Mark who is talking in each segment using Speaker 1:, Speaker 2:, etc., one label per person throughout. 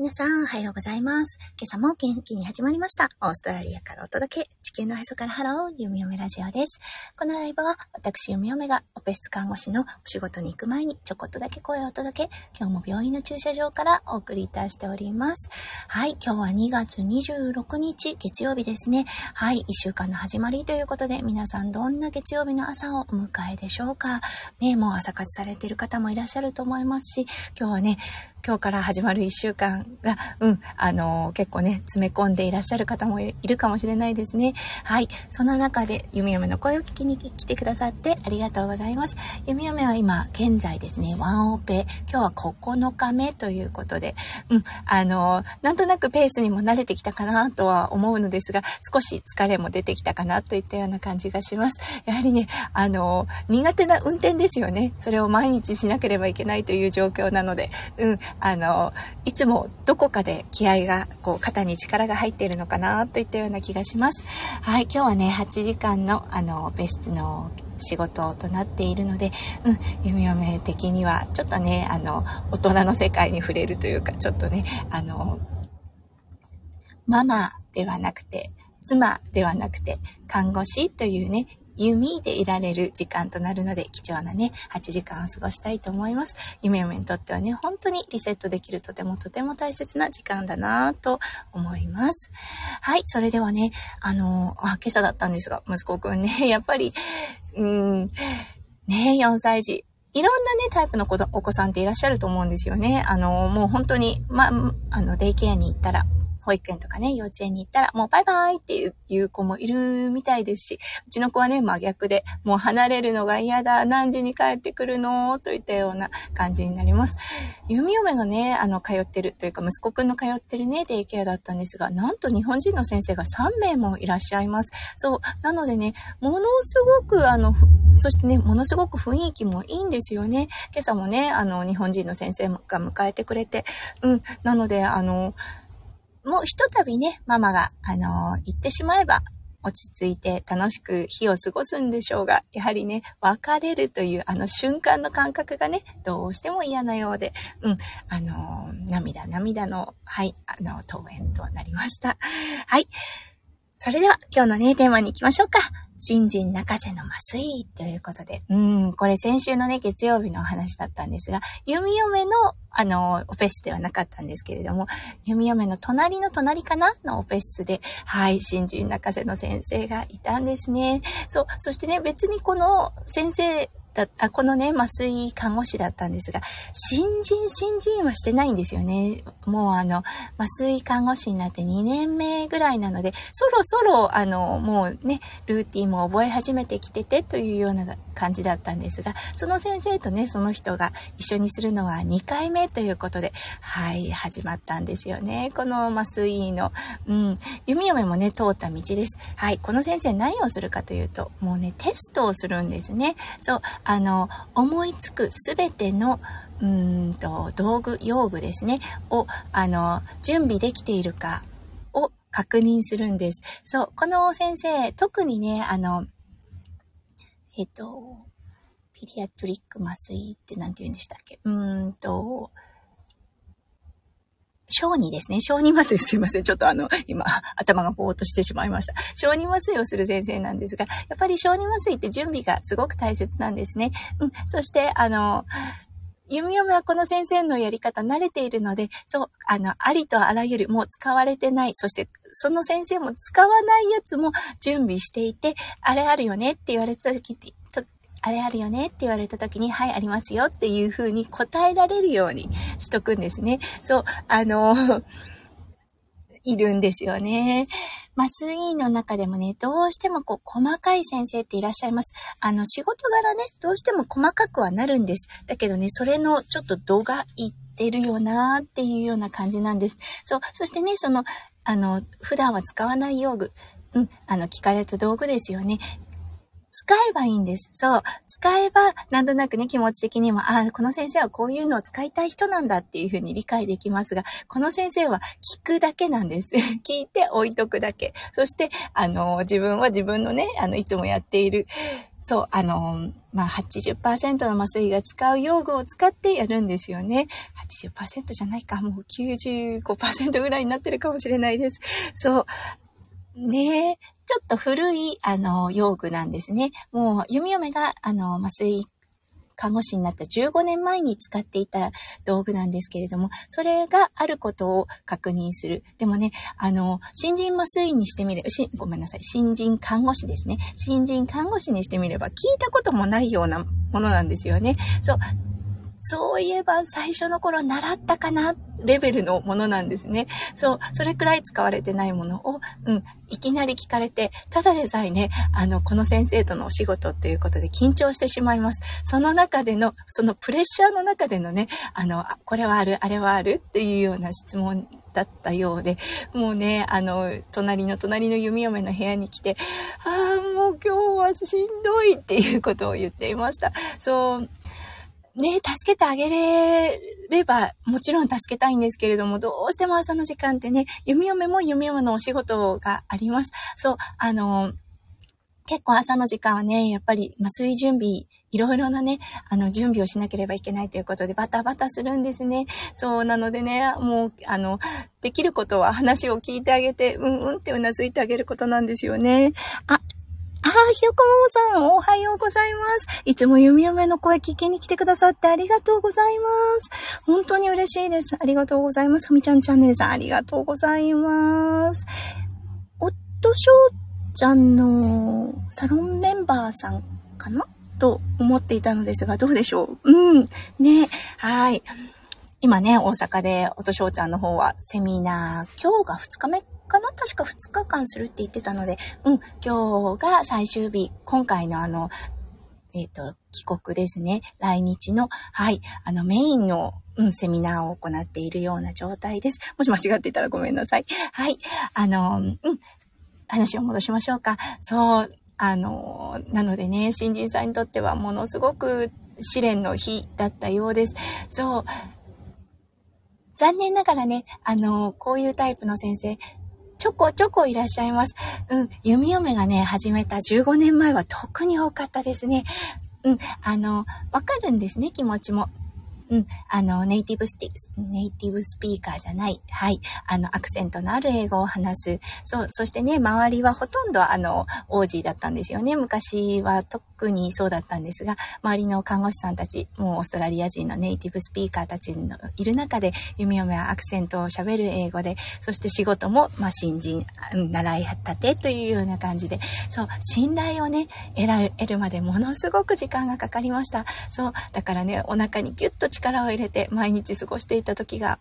Speaker 1: 皆さん、おはようございます。今朝も元気に始まりました。オーストラリアからお届け、地球のへそからハロー、ゆみおめラジオです。このライブは、私、ゆみおめが、オペ室看護師のお仕事に行く前に、ちょこっとだけ声をお届け、今日も病院の駐車場からお送りいたしております。はい、今日は2月26日、月曜日ですね。はい、1週間の始まりということで、皆さんどんな月曜日の朝をお迎えでしょうか。ね、もう朝活されている方もいらっしゃると思いますし、今日はね、今日から始まる一週間が、うん、あの、結構ね、詰め込んでいらっしゃる方もいるかもしれないですね。はい。その中で、弓嫁の声を聞きに来てくださってありがとうございます。弓嫁は今、現在ですね、ワンオペ、今日は9日目ということで、うん、あの、なんとなくペースにも慣れてきたかなとは思うのですが、少し疲れも出てきたかなといったような感じがします。やはりね、あの、苦手な運転ですよね。それを毎日しなければいけないという状況なので、うん、あの、いつもどこかで気合が、こう、肩に力が入っているのかな、といったような気がします。はい、今日はね、8時間の、あの、別室の仕事となっているので、うん、弓嫁的には、ちょっとね、あの、大人の世界に触れるというか、ちょっとね、あの、ママではなくて、妻ではなくて、看護師というね、弓でいられる時間となるので、貴重なね、8時間を過ごしたいと思います。夢嫁にとってはね、本当にリセットできるとてもとても大切な時間だなと思います。はい、それではね、あの、あ、今朝だったんですが、息子くんね、やっぱり、うーん、ね、4歳児。いろんなね、タイプの子お子さんっていらっしゃると思うんですよね。あの、もう本当に、ま、あの、デイケアに行ったら、保育園とかね、幼稚園に行ったら、もうバイバイっていう子もいるみたいですし、うちの子はね、真逆で、もう離れるのが嫌だ、何時に帰ってくるの？といったような感じになります。弓嫁がね、あの、通ってるというか、息子くんの通ってるね、デイケアだったんですが、なんと日本人の先生が3名もいらっしゃいます。そう。なのでね、ものすごく、あの、そしてね、ものすごく雰囲気もいいんですよね。今朝もね、あの、日本人の先生が迎えてくれて、うん。なので、あの、もうひとたびね、ママが、あのー、行ってしまえば、落ち着いて楽しく日を過ごすんでしょうが、やはりね、別れるというあの瞬間の感覚がね、どうしても嫌なようで、うん、あのー、涙涙の、はい、あの、登園となりました。はい。それでは今日のね、テーマに行きましょうか。新人泣かせの麻酔ということで。うん、これ先週のね、月曜日のお話だったんですが、弓嫁の、あの、オペ室ではなかったんですけれども、弓嫁の隣の隣かなのオペ室で、はい、新人泣かせの先生がいたんですね。そう、そしてね、別にこの先生だあこのね、麻酔看護師だったんですが、新人、新人はしてないんですよね。もうあの、麻酔看護師になって2年目ぐらいなので、そろそろ、あの、もうね、ルーティンも覚え始めてきててというような感じだったんですが、その先生とね、その人が一緒にするのは2回目ということで、はい、始まったんですよね。この麻酔の、うん、弓嫁もね、通った道です。はい、この先生何をするかというと、もうね、テストをするんですね。そう、あの、思いつくすべてのうんと道具、用具ですね、を、あの、準備できているかを確認するんです。そう、この先生、特にね、あの、えっ、と、ピリアトリック麻酔って何て言うんでしたっけ？うーんと、小児ですね。小児麻酔 すいません。ちょっとあの、今、頭がぼーっとしてしまいました。小児麻酔をする先生なんですが、やっぱり小児麻酔って準備がすごく大切なんですね。うん。そして、あの、弓嫁はこの先生のやり方慣れているので、そう、あの、ありとあらゆる、もう使われてない、そしてその先生も使わないやつも準備していて、あれあるよねって言われた時ってあれあるよねって言われた時に、はい、ありますよっていう風に答えられるようにしとくんですね。そう、あの、いるんですよね。麻酔の中でもね、どうしてもこう、細かい先生っていらっしゃいます。あの、仕事柄ね、どうしても細かくはなるんです。だけどね、それのちょっと度がいってるよなっていうような感じなんです。そう、そしてね、その、あの、普段は使わない用具、うん、あの、聞かれた道具ですよね。使えばいいんです。そう。使えば、なんとなくね、気持ち的にも、ああ、この先生はこういうのを使いたい人なんだっていうふうに理解できますが、この先生は聞くだけなんです。聞いて置いとくだけ。そして、あの、自分は自分のね、あの、いつもやっている、そう、あの、まあ、80%の麻酔が使う用具を使ってやるんですよね。80%じゃないか、もう95%ぐらいになってるかもしれないです。そう。ねえ、ちょっと古い、あの、用具なんですね。もう、弓嫁が、あの、麻酔看護師になった15年前に使っていた道具なんですけれども、それがあることを確認する。でもね、あの、新人麻酔にしてみれば、し、ごめんなさい、新人看護師ですね。新人看護師にしてみれば、聞いたこともないようなものなんですよね。そう。そういえば最初の頃習ったかなレベルのものなんですね。そう、それくらい使われてないものを、うん、いきなり聞かれて、ただでさえね、あの、この先生とのお仕事ということで緊張してしまいます。その中での、そのプレッシャーの中でのね、あの、これはある、あれはあるっていうような質問だったようで、もうね、あの、隣の隣の弓嫁の部屋に来て、ああ、もう今日はしんどいっていうことを言っていました。そう、ね、助けてあげれれば、もちろん助けたいんですけれども、どうしても朝の時間ってね、弓嫁も弓嫁のお仕事があります。そう、あの、結構朝の時間はね、やっぱり麻酔準備、いろいろなね、あの、準備をしなければいけないということで、バタバタするんですね。そうなのでね、もう、あの、できることは話を聞いてあげて、うんうんってうなずいてあげることなんですよね。あ、ああ、ひよこももさん、おはようございます。いつも弓嫁の声聞きに来てくださってありがとうございます。本当に嬉しいです。ありがとうございます。ふみちゃんチャンネルさん、ありがとうございます。おっとしょうちゃんのサロンメンバーさんかな？と思っていたのですが、どうでしょう？うん。ね。はい。今ね、大阪で、おとしょうちゃんの方はセミナー、今日が2日目かな？確か2日間するって言ってたので、うん、今日が最終日、今回のあの、えっ、ー、と、帰国ですね。来日の、はい、あの、メインの、うん、セミナーを行っているような状態です。もし間違っていたらごめんなさい。はい、あの、うん、話を戻しましょうか。そう、あの、なのでね、新人さんにとってはものすごく試練の日だったようです。そう、残念ながらね、あの、こういうタイプの先生、ちょこちょこいらっしゃいます。うん、弓嫁がね、始めた15年前は特に多かったですね。うん、あの、わかるんですね、気持ちも。うん、あの、ネイティブスティ、ネイティブスピーカーじゃない。はい。あの、アクセントのある英語を話す。そう、そしてね、周りはほとんどあの、オージーだったんですよね。昔は特にそうだったんですが、周りの看護師さんたち、もうオーストラリア人のネイティブスピーカーたちのいる中で、弓嫁はアクセントを喋る英語で、そして仕事も、まあ、新人、習いたてというような感じで、そう、信頼をね、得られるまでものすごく時間がかかりました。そう、だからね、お腹にギュッと力を入れて毎日過ごしていた時が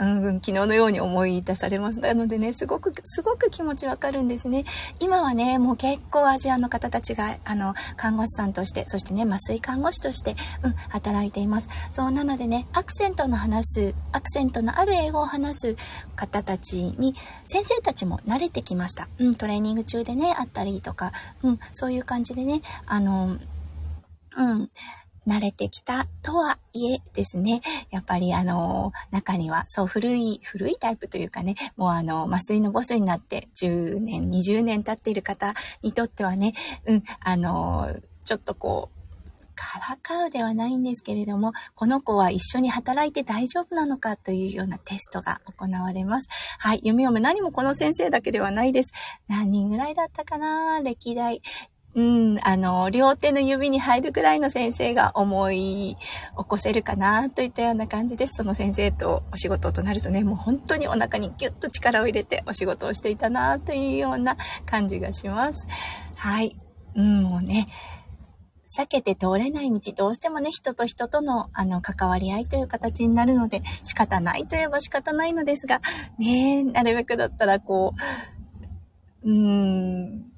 Speaker 1: うん、うん昨日のように思い出されます。なのでね、すごく、すごく気持ちわかるんですね。今はね、もう結構アジアの方たちが、あの、看護師さんとして、そしてね、麻酔看護師として、うん、働いています。そう、なのでね、アクセントの話す、アクセントのある英語を話す方たちに、先生たちも慣れてきました。うん、トレーニング中でね、あったりとか、うん、そういう感じでね、あの、うん、慣れてきたとはいえですね、やっぱりあの、中には、そう古い、古いタイプというかね、もうあの、麻酔のボスになって10年、20年経っている方にとってはね、うん、あの、ちょっとこう、からかうではないんですけれども、この子は一緒に働いて大丈夫なのかというようなテストが行われます。はい、弓嫁何もこの先生だけではないです。何人ぐらいだったかな歴代。うん、あの、両手の指に入るぐらいの先生が思い起こせるかなといったような感じです。その先生とお仕事となるとね、もう本当にお腹にギュッと力を入れてお仕事をしていたなというような感じがします。はい。うん、もうね、避けて通れない道、どうしてもね、人と人との、あの、関わり合いという形になるので、仕方ないといえば仕方ないのですが、ねなるべくだったら、こう、うーん、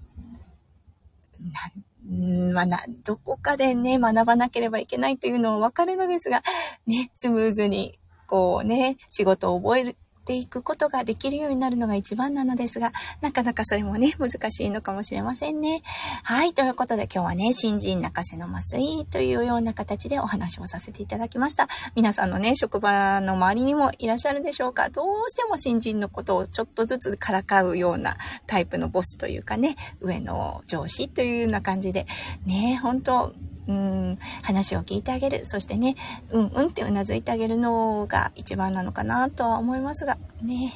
Speaker 1: まあ、な、どこかでね、学ばなければいけないというのはわかるのですが、ね、スムーズに、こうね、仕事を覚える、っていくことができるようになるのが一番なのですが、なかなかそれもね、難しいのかもしれませんね。はい、ということで今日はね、新人泣かせの麻酔というような形でお話をさせていただきました。皆さんのね、職場の周りにもいらっしゃるでしょうかどうしても新人のことをちょっとずつからかうようなタイプのボスというかね、上の上司というような感じで、ね、本当うん、話を聞いてあげる。そしてね、うんうんってうなずいてあげるのが一番なのかなとは思いますが、ね。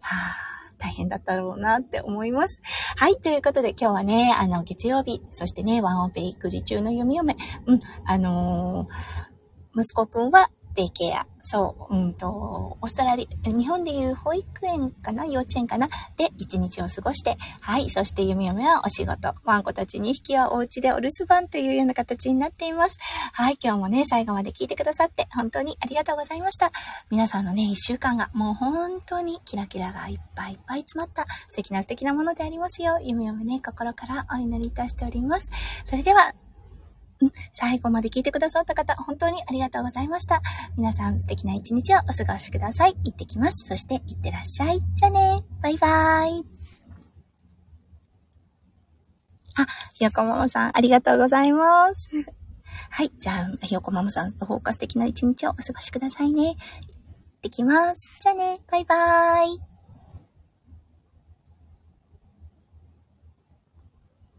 Speaker 1: はあ、大変だったろうなって思います。はい。ということで今日はね、あの、月曜日、そしてね、ワンオペ育児中の読み嫁。うん、あのー、息子くんはデイケア。そう、うんと、オーストラリア、日本でいう保育園かな？幼稚園かな？で、一日を過ごして、はい、そして弓嫁はお仕事。ワンコたち2匹はお家でお留守番というような形になっています。はい、今日もね、最後まで聞いてくださって、本当にありがとうございました。皆さんのね、一週間がもう本当にキラキラがいっぱいいっぱい詰まった素敵な素敵なものでありますよ。弓嫁ね、心からお祈りいたしております。それでは、最後まで聞いてくださった方、本当にありがとうございました。皆さん素敵な一日をお過ごしください。行ってきます。そして行ってらっしゃい。じゃあね。バイバーイ。あ、ひよこママさん、ありがとうございます。はい。じゃあ、ひよこママさん、フォーカス的な一日をお過ごしくださいね。行ってきます。じゃあね。バイバーイ。